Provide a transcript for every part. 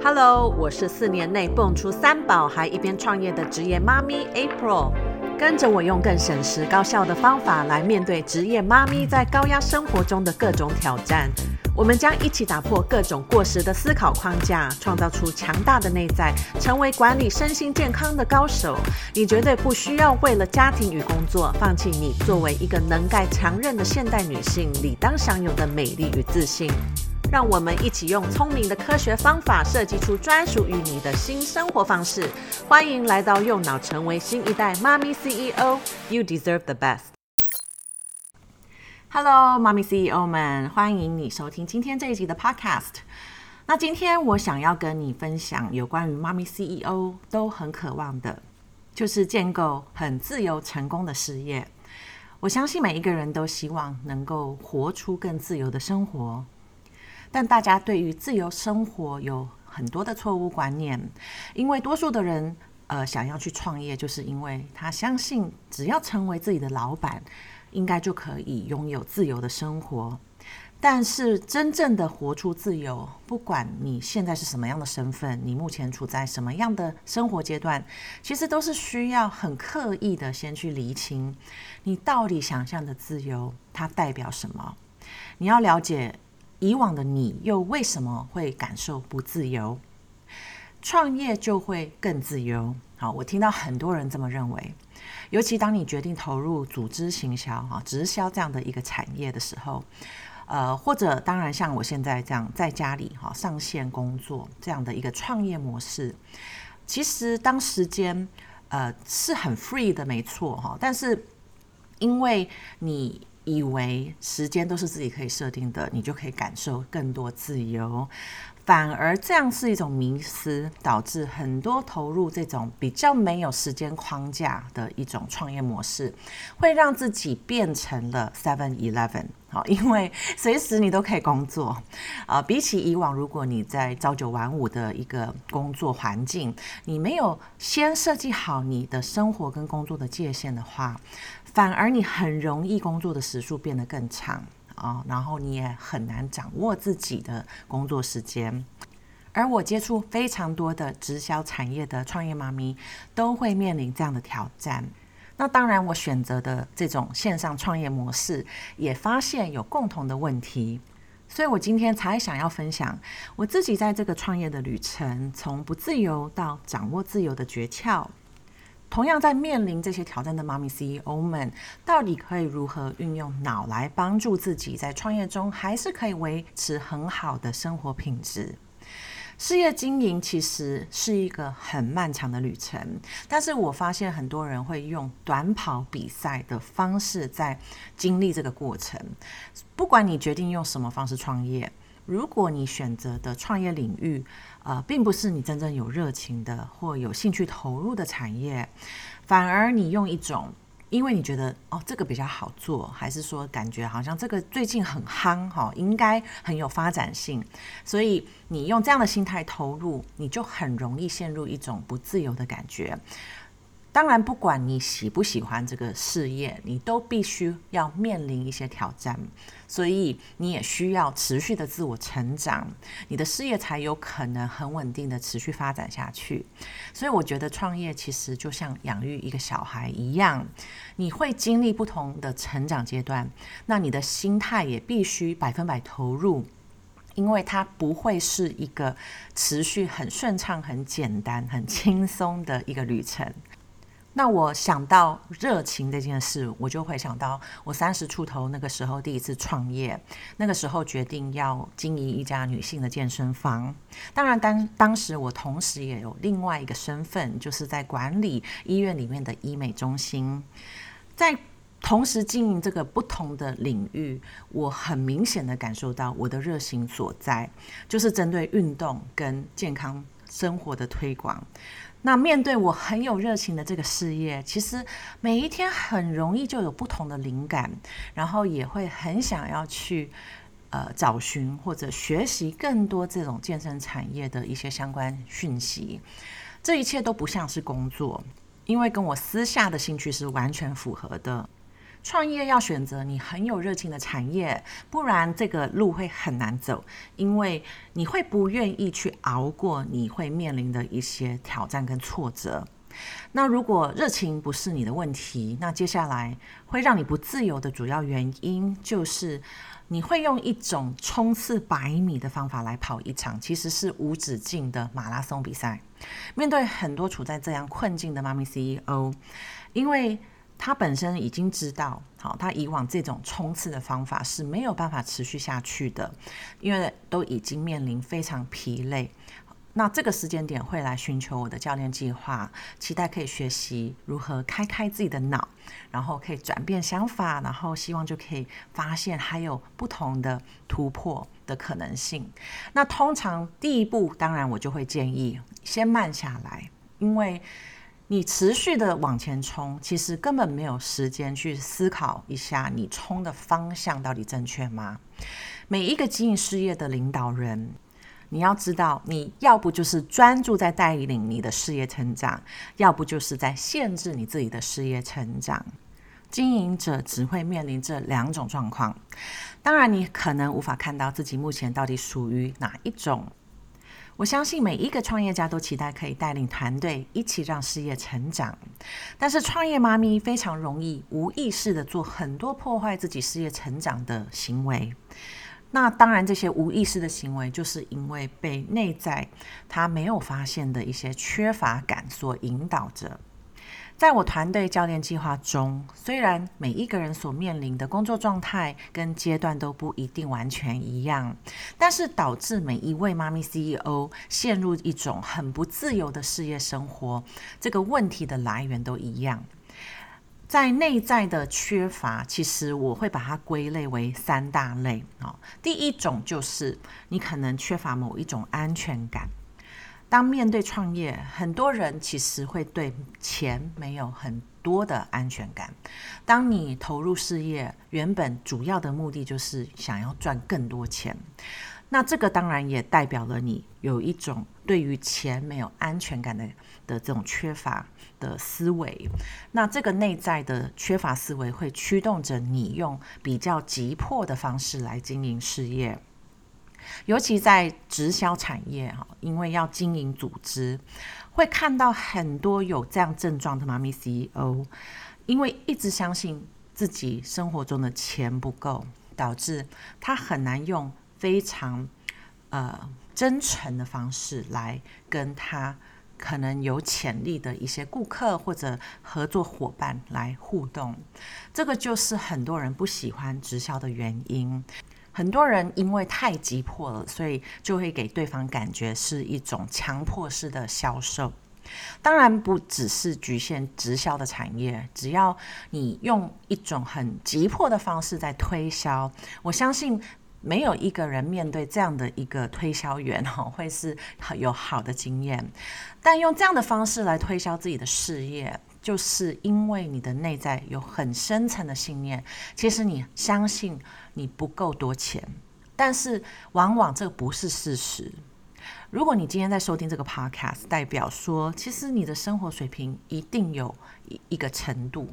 Hello，我是四年内蹦出三宝还一边创业的职业妈咪 April，跟着我用更省时高效的方法来面对职业妈咪在高压生活中的各种挑战。我们将一起打破各种过时的思考框架，创造出强大的内在，成为管理身心健康的高手。你绝对不需要为了家庭与工作放弃你作为一个能干强韧的现代女性理当享有的美丽与自信。让我们一起用聪明的科学方法设计出专属于你的新生活方式。欢迎来到右脑，成为新一代妈咪 CEO。You deserve the best。Hello，妈咪 CEO 们，欢迎你收听今天这一集的 Podcast。那今天我想要跟你分享有关于妈咪 CEO 都很渴望的，就是建构很自由成功的事业。我相信每一个人都希望能够活出更自由的生活。但大家对于自由生活有很多的错误观念，因为多数的人呃想要去创业，就是因为他相信只要成为自己的老板，应该就可以拥有自由的生活。但是真正的活出自由，不管你现在是什么样的身份，你目前处在什么样的生活阶段，其实都是需要很刻意的先去厘清，你到底想象的自由它代表什么？你要了解。以往的你又为什么会感受不自由？创业就会更自由。好，我听到很多人这么认为。尤其当你决定投入组织行销、哈直销这样的一个产业的时候，呃，或者当然像我现在这样在家里哈上线工作这样的一个创业模式，其实当时间呃是很 free 的，没错哈。但是因为你以为时间都是自己可以设定的，你就可以感受更多自由，反而这样是一种迷思，导致很多投入这种比较没有时间框架的一种创业模式，会让自己变成了 Seven Eleven。好，因为随时你都可以工作，啊，比起以往，如果你在朝九晚五的一个工作环境，你没有先设计好你的生活跟工作的界限的话，反而你很容易工作的时数变得更长啊，然后你也很难掌握自己的工作时间。而我接触非常多的直销产业的创业妈咪，都会面临这样的挑战。那当然，我选择的这种线上创业模式也发现有共同的问题，所以我今天才想要分享我自己在这个创业的旅程，从不自由到掌握自由的诀窍。同样在面临这些挑战的妈咪 CEO 们，到底可以如何运用脑来帮助自己在创业中还是可以维持很好的生活品质？事业经营其实是一个很漫长的旅程，但是我发现很多人会用短跑比赛的方式在经历这个过程。不管你决定用什么方式创业，如果你选择的创业领域，呃，并不是你真正有热情的或有兴趣投入的产业，反而你用一种。因为你觉得哦，这个比较好做，还是说感觉好像这个最近很夯哈，应该很有发展性，所以你用这样的心态投入，你就很容易陷入一种不自由的感觉。当然，不管你喜不喜欢这个事业，你都必须要面临一些挑战，所以你也需要持续的自我成长，你的事业才有可能很稳定的持续发展下去。所以，我觉得创业其实就像养育一个小孩一样，你会经历不同的成长阶段，那你的心态也必须百分百投入，因为它不会是一个持续很顺畅、很简单、很轻松的一个旅程。那我想到热情这件事，我就会想到我三十出头那个时候第一次创业，那个时候决定要经营一家女性的健身房。当然当，当时我同时也有另外一个身份，就是在管理医院里面的医美中心。在同时经营这个不同的领域，我很明显的感受到我的热情所在，就是针对运动跟健康生活的推广。那面对我很有热情的这个事业，其实每一天很容易就有不同的灵感，然后也会很想要去呃找寻或者学习更多这种健身产业的一些相关讯息。这一切都不像是工作，因为跟我私下的兴趣是完全符合的。创业要选择你很有热情的产业，不然这个路会很难走，因为你会不愿意去熬过你会面临的一些挑战跟挫折。那如果热情不是你的问题，那接下来会让你不自由的主要原因就是你会用一种冲刺百米的方法来跑一场其实是无止境的马拉松比赛。面对很多处在这样困境的妈咪 CEO，因为他本身已经知道，好，他以往这种冲刺的方法是没有办法持续下去的，因为都已经面临非常疲累。那这个时间点会来寻求我的教练计划，期待可以学习如何开开自己的脑，然后可以转变想法，然后希望就可以发现还有不同的突破的可能性。那通常第一步，当然我就会建议先慢下来，因为你持续的往前冲，其实根本没有时间去思考一下你冲的方向到底正确吗？每一个经营事业的领导人。你要知道，你要不就是专注在带领你的事业成长，要不就是在限制你自己的事业成长。经营者只会面临这两种状况。当然，你可能无法看到自己目前到底属于哪一种。我相信每一个创业家都期待可以带领团队一起让事业成长，但是创业妈咪非常容易无意识的做很多破坏自己事业成长的行为。那当然，这些无意识的行为，就是因为被内在他没有发现的一些缺乏感所引导着。在我团队教练计划中，虽然每一个人所面临的工作状态跟阶段都不一定完全一样，但是导致每一位妈咪 CEO 陷入一种很不自由的事业生活，这个问题的来源都一样。在内在的缺乏，其实我会把它归类为三大类啊。第一种就是你可能缺乏某一种安全感。当面对创业，很多人其实会对钱没有很多的安全感。当你投入事业，原本主要的目的就是想要赚更多钱，那这个当然也代表了你有一种对于钱没有安全感的的这种缺乏的思维，那这个内在的缺乏思维会驱动着你用比较急迫的方式来经营事业，尤其在直销产业哈，因为要经营组织，会看到很多有这样症状的妈咪 CEO，因为一直相信自己生活中的钱不够，导致他很难用非常呃真诚的方式来跟他。可能有潜力的一些顾客或者合作伙伴来互动，这个就是很多人不喜欢直销的原因。很多人因为太急迫了，所以就会给对方感觉是一种强迫式的销售。当然，不只是局限直销的产业，只要你用一种很急迫的方式在推销，我相信。没有一个人面对这样的一个推销员哈，会是有好的经验。但用这样的方式来推销自己的事业，就是因为你的内在有很深层的信念，其实你相信你不够多钱，但是往往这不是事实。如果你今天在收听这个 podcast，代表说，其实你的生活水平一定有一个程度，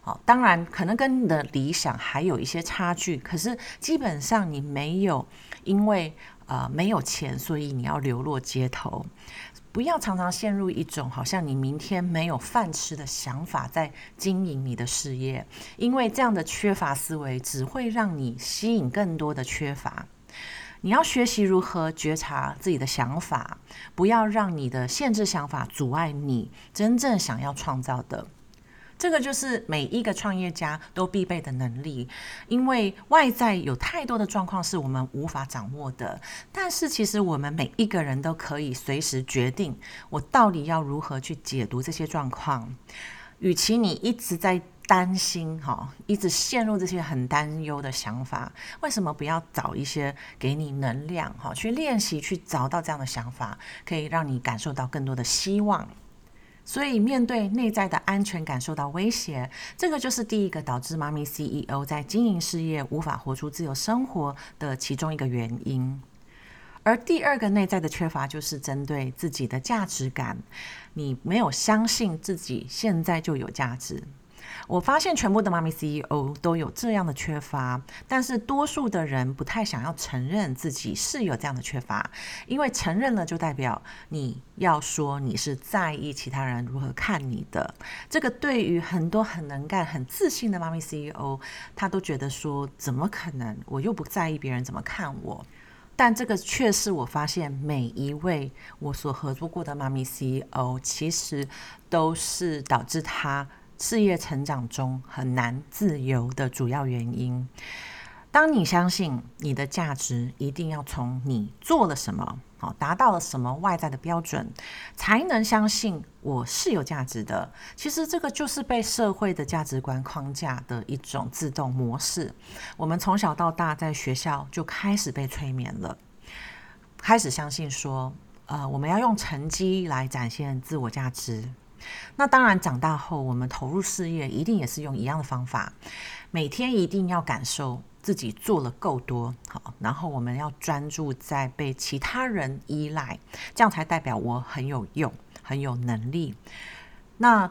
好，当然可能跟你的理想还有一些差距，可是基本上你没有因为呃没有钱，所以你要流落街头。不要常常陷入一种好像你明天没有饭吃的想法，在经营你的事业，因为这样的缺乏思维只会让你吸引更多的缺乏。你要学习如何觉察自己的想法，不要让你的限制想法阻碍你真正想要创造的。这个就是每一个创业家都必备的能力，因为外在有太多的状况是我们无法掌握的。但是其实我们每一个人都可以随时决定，我到底要如何去解读这些状况。与其你一直在担心哈，一直陷入这些很担忧的想法，为什么不要找一些给你能量哈，去练习去找到这样的想法，可以让你感受到更多的希望。所以面对内在的安全感受到威胁，这个就是第一个导致妈咪 CEO 在经营事业无法活出自由生活的其中一个原因。而第二个内在的缺乏，就是针对自己的价值感，你没有相信自己现在就有价值。我发现全部的妈咪 CEO 都有这样的缺乏，但是多数的人不太想要承认自己是有这样的缺乏，因为承认了就代表你要说你是在意其他人如何看你的。这个对于很多很能干、很自信的妈咪 CEO，他都觉得说，怎么可能？我又不在意别人怎么看我。但这个却是我发现每一位我所合作过的妈咪 CEO，其实都是导致他。事业成长中很难自由的主要原因。当你相信你的价值一定要从你做了什么，好，达到了什么外在的标准，才能相信我是有价值的。其实这个就是被社会的价值观框架的一种自动模式。我们从小到大在学校就开始被催眠了，开始相信说，呃，我们要用成绩来展现自我价值。那当然，长大后我们投入事业，一定也是用一样的方法，每天一定要感受自己做了够多，好，然后我们要专注在被其他人依赖，这样才代表我很有用、很有能力。那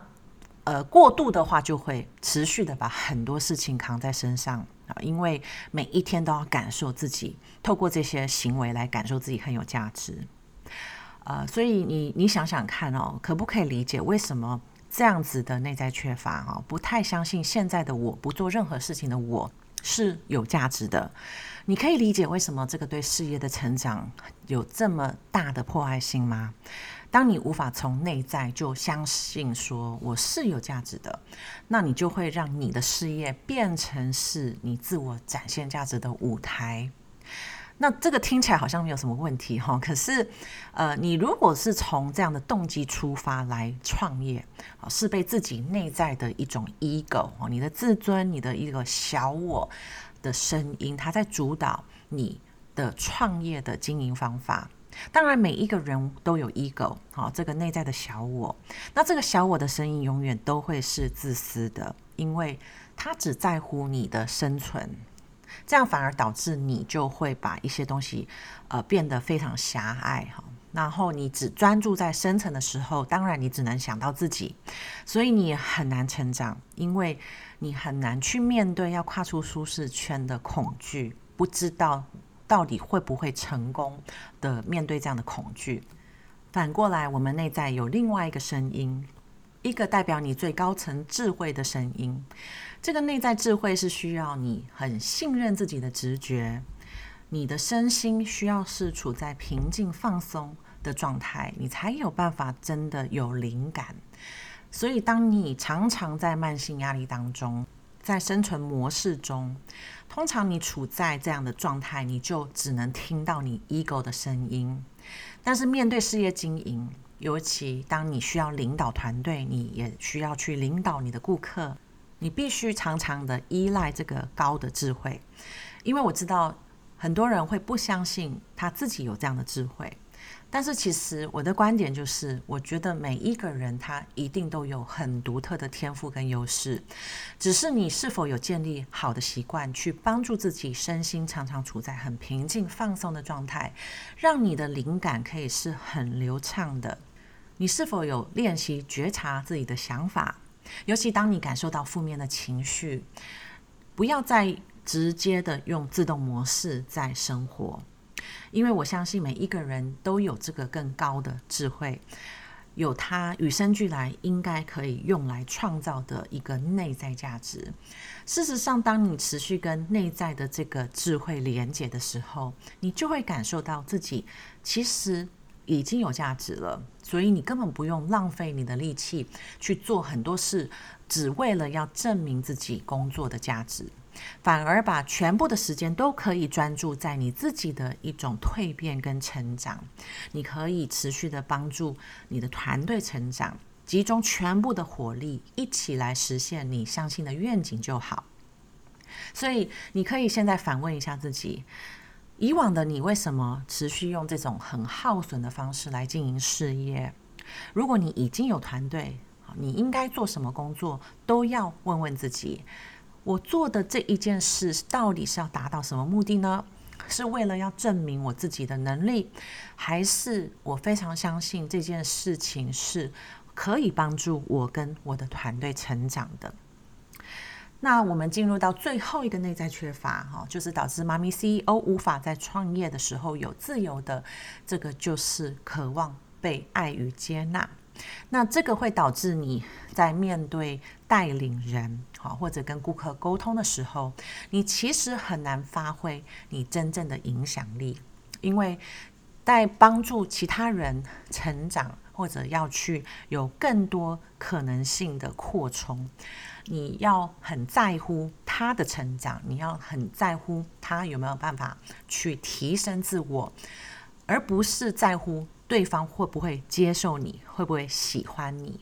呃，过度的话，就会持续的把很多事情扛在身上啊，因为每一天都要感受自己，透过这些行为来感受自己很有价值。呃，所以你你想想看哦，可不可以理解为什么这样子的内在缺乏哈、哦，不太相信现在的我不做任何事情的我是有价值的？你可以理解为什么这个对事业的成长有这么大的迫害性吗？当你无法从内在就相信说我是有价值的，那你就会让你的事业变成是你自我展现价值的舞台。那这个听起来好像没有什么问题哈，可是，呃，你如果是从这样的动机出发来创业，啊是被自己内在的一种 ego，你的自尊，你的一个小我的声音，它在主导你的创业的经营方法。当然，每一个人都有 ego 好，这个内在的小我，那这个小我的声音永远都会是自私的，因为它只在乎你的生存。这样反而导致你就会把一些东西，呃，变得非常狭隘哈。然后你只专注在深层的时候，当然你只能想到自己，所以你很难成长，因为你很难去面对要跨出舒适圈的恐惧，不知道到底会不会成功的面对这样的恐惧。反过来，我们内在有另外一个声音。一个代表你最高层智慧的声音，这个内在智慧是需要你很信任自己的直觉，你的身心需要是处在平静放松的状态，你才有办法真的有灵感。所以，当你常常在慢性压力当中，在生存模式中，通常你处在这样的状态，你就只能听到你 ego 的声音。但是，面对事业经营，尤其当你需要领导团队，你也需要去领导你的顾客，你必须常常的依赖这个高的智慧，因为我知道很多人会不相信他自己有这样的智慧。但是其实我的观点就是，我觉得每一个人他一定都有很独特的天赋跟优势，只是你是否有建立好的习惯，去帮助自己身心常常处在很平静放松的状态，让你的灵感可以是很流畅的。你是否有练习觉察自己的想法？尤其当你感受到负面的情绪，不要再直接的用自动模式在生活。因为我相信每一个人都有这个更高的智慧，有他与生俱来应该可以用来创造的一个内在价值。事实上，当你持续跟内在的这个智慧连接的时候，你就会感受到自己其实已经有价值了。所以你根本不用浪费你的力气去做很多事，只为了要证明自己工作的价值。反而把全部的时间都可以专注在你自己的一种蜕变跟成长，你可以持续的帮助你的团队成长，集中全部的火力一起来实现你相信的愿景就好。所以你可以现在反问一下自己：以往的你为什么持续用这种很耗损的方式来经营事业？如果你已经有团队，你应该做什么工作都要问问自己。我做的这一件事到底是要达到什么目的呢？是为了要证明我自己的能力，还是我非常相信这件事情是可以帮助我跟我的团队成长的？那我们进入到最后一个内在缺乏，哈，就是导致妈咪 CEO 无法在创业的时候有自由的，这个就是渴望被爱与接纳。那这个会导致你在面对带领人，好，或者跟顾客沟通的时候，你其实很难发挥你真正的影响力，因为在帮助其他人成长，或者要去有更多可能性的扩充。你要很在乎他的成长，你要很在乎他有没有办法去提升自我，而不是在乎对方会不会接受你，会不会喜欢你。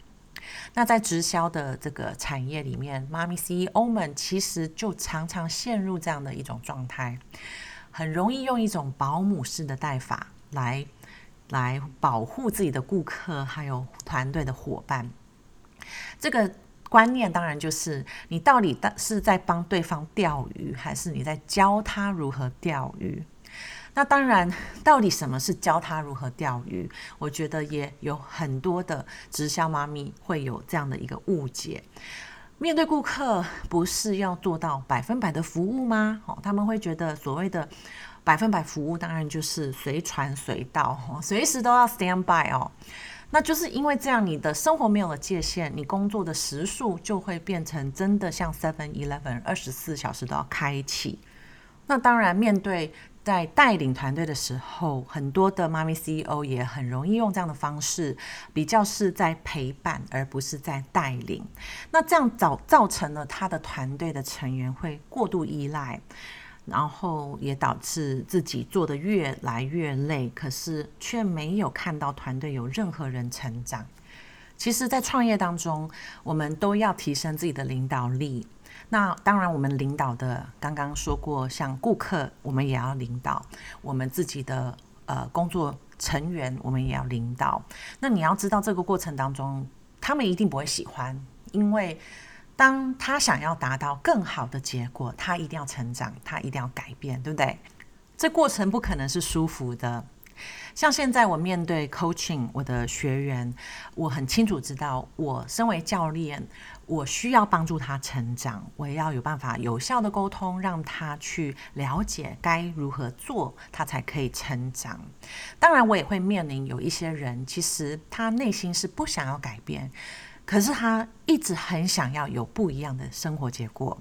那在直销的这个产业里面，妈咪 CEO 们其实就常常陷入这样的一种状态，很容易用一种保姆式的带法来来保护自己的顾客，还有团队的伙伴。这个。观念当然就是你到底是在帮对方钓鱼，还是你在教他如何钓鱼？那当然，到底什么是教他如何钓鱼？我觉得也有很多的直销妈咪会有这样的一个误解。面对顾客，不是要做到百分百的服务吗？哦，他们会觉得所谓的百分百服务，当然就是随传随到，随时都要 stand by 哦。那就是因为这样，你的生活没有了界限，你工作的时数就会变成真的像 Seven Eleven，二十四小时都要开启。那当然，面对在带领团队的时候，很多的妈咪 CEO 也很容易用这样的方式，比较是在陪伴，而不是在带领。那这样造造成了他的团队的成员会过度依赖。然后也导致自己做得越来越累，可是却没有看到团队有任何人成长。其实，在创业当中，我们都要提升自己的领导力。那当然，我们领导的刚刚说过，像顾客，我们也要领导；我们自己的呃工作成员，我们也要领导。那你要知道，这个过程当中，他们一定不会喜欢，因为。当他想要达到更好的结果，他一定要成长，他一定要改变，对不对？这过程不可能是舒服的。像现在我面对 coaching 我的学员，我很清楚知道，我身为教练，我需要帮助他成长，我也要有办法有效的沟通，让他去了解该如何做，他才可以成长。当然，我也会面临有一些人，其实他内心是不想要改变。可是他一直很想要有不一样的生活结果，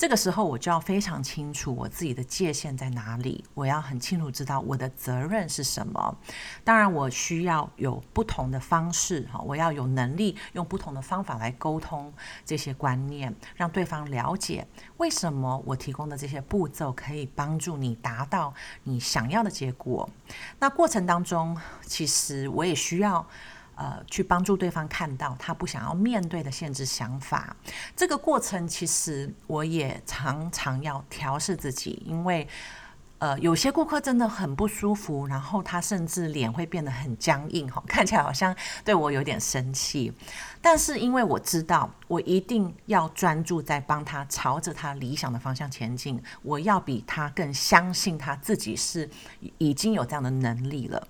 这个时候我就要非常清楚我自己的界限在哪里，我要很清楚知道我的责任是什么。当然，我需要有不同的方式哈，我要有能力用不同的方法来沟通这些观念，让对方了解为什么我提供的这些步骤可以帮助你达到你想要的结果。那过程当中，其实我也需要。呃，去帮助对方看到他不想要面对的限制想法，这个过程其实我也常常要调试自己，因为呃，有些顾客真的很不舒服，然后他甚至脸会变得很僵硬，哈，看起来好像对我有点生气。但是因为我知道，我一定要专注在帮他朝着他理想的方向前进，我要比他更相信他自己是已经有这样的能力了。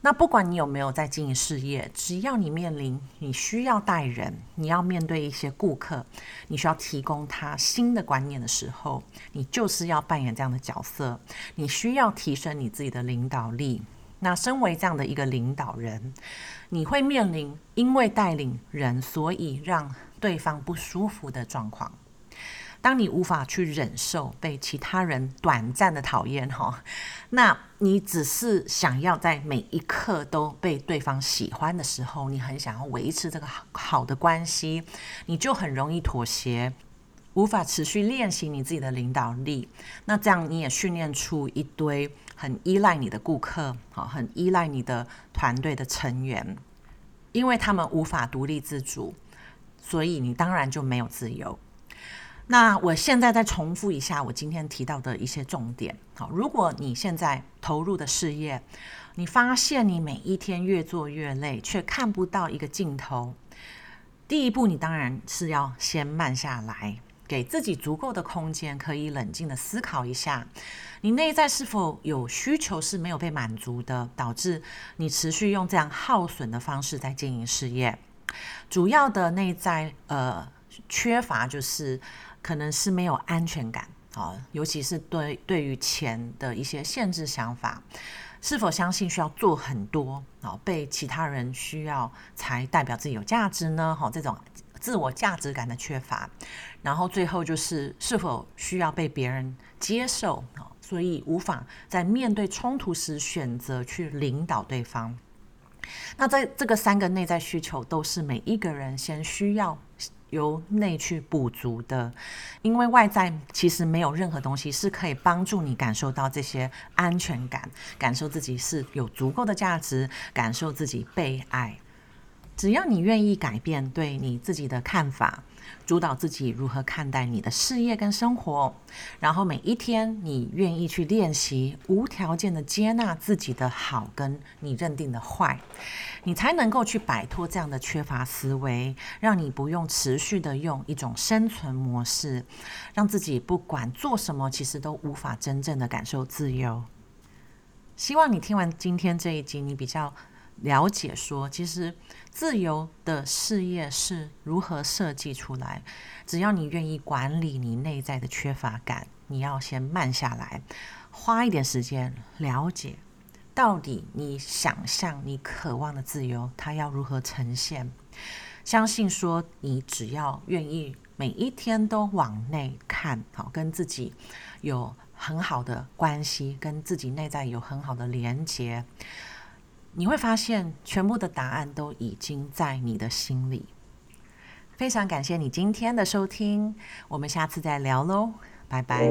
那不管你有没有在经营事业，只要你面临你需要带人，你要面对一些顾客，你需要提供他新的观念的时候，你就是要扮演这样的角色。你需要提升你自己的领导力。那身为这样的一个领导人，你会面临因为带领人，所以让对方不舒服的状况。当你无法去忍受被其他人短暂的讨厌哈，那你只是想要在每一刻都被对方喜欢的时候，你很想要维持这个好的关系，你就很容易妥协，无法持续练习你自己的领导力。那这样你也训练出一堆很依赖你的顾客，好，很依赖你的团队的成员，因为他们无法独立自主，所以你当然就没有自由。那我现在再重复一下我今天提到的一些重点。好，如果你现在投入的事业，你发现你每一天越做越累，却看不到一个尽头，第一步你当然是要先慢下来，给自己足够的空间，可以冷静的思考一下，你内在是否有需求是没有被满足的，导致你持续用这样耗损的方式在经营事业。主要的内在呃缺乏就是。可能是没有安全感啊，尤其是对对于钱的一些限制想法，是否相信需要做很多啊，被其他人需要才代表自己有价值呢？哈，这种自我价值感的缺乏，然后最后就是是否需要被别人接受啊，所以无法在面对冲突时选择去领导对方。那在这个三个内在需求，都是每一个人先需要由内去补足的，因为外在其实没有任何东西是可以帮助你感受到这些安全感，感受自己是有足够的价值，感受自己被爱。只要你愿意改变对你自己的看法，主导自己如何看待你的事业跟生活，然后每一天你愿意去练习无条件的接纳自己的好跟你认定的坏，你才能够去摆脱这样的缺乏思维，让你不用持续的用一种生存模式，让自己不管做什么，其实都无法真正的感受自由。希望你听完今天这一集，你比较。了解说，其实自由的事业是如何设计出来。只要你愿意管理你内在的缺乏感，你要先慢下来，花一点时间了解，到底你想象、你渴望的自由，它要如何呈现。相信说，你只要愿意每一天都往内看，好，跟自己有很好的关系，跟自己内在有很好的连接。你会发现，全部的答案都已经在你的心里。非常感谢你今天的收听，我们下次再聊喽，拜拜。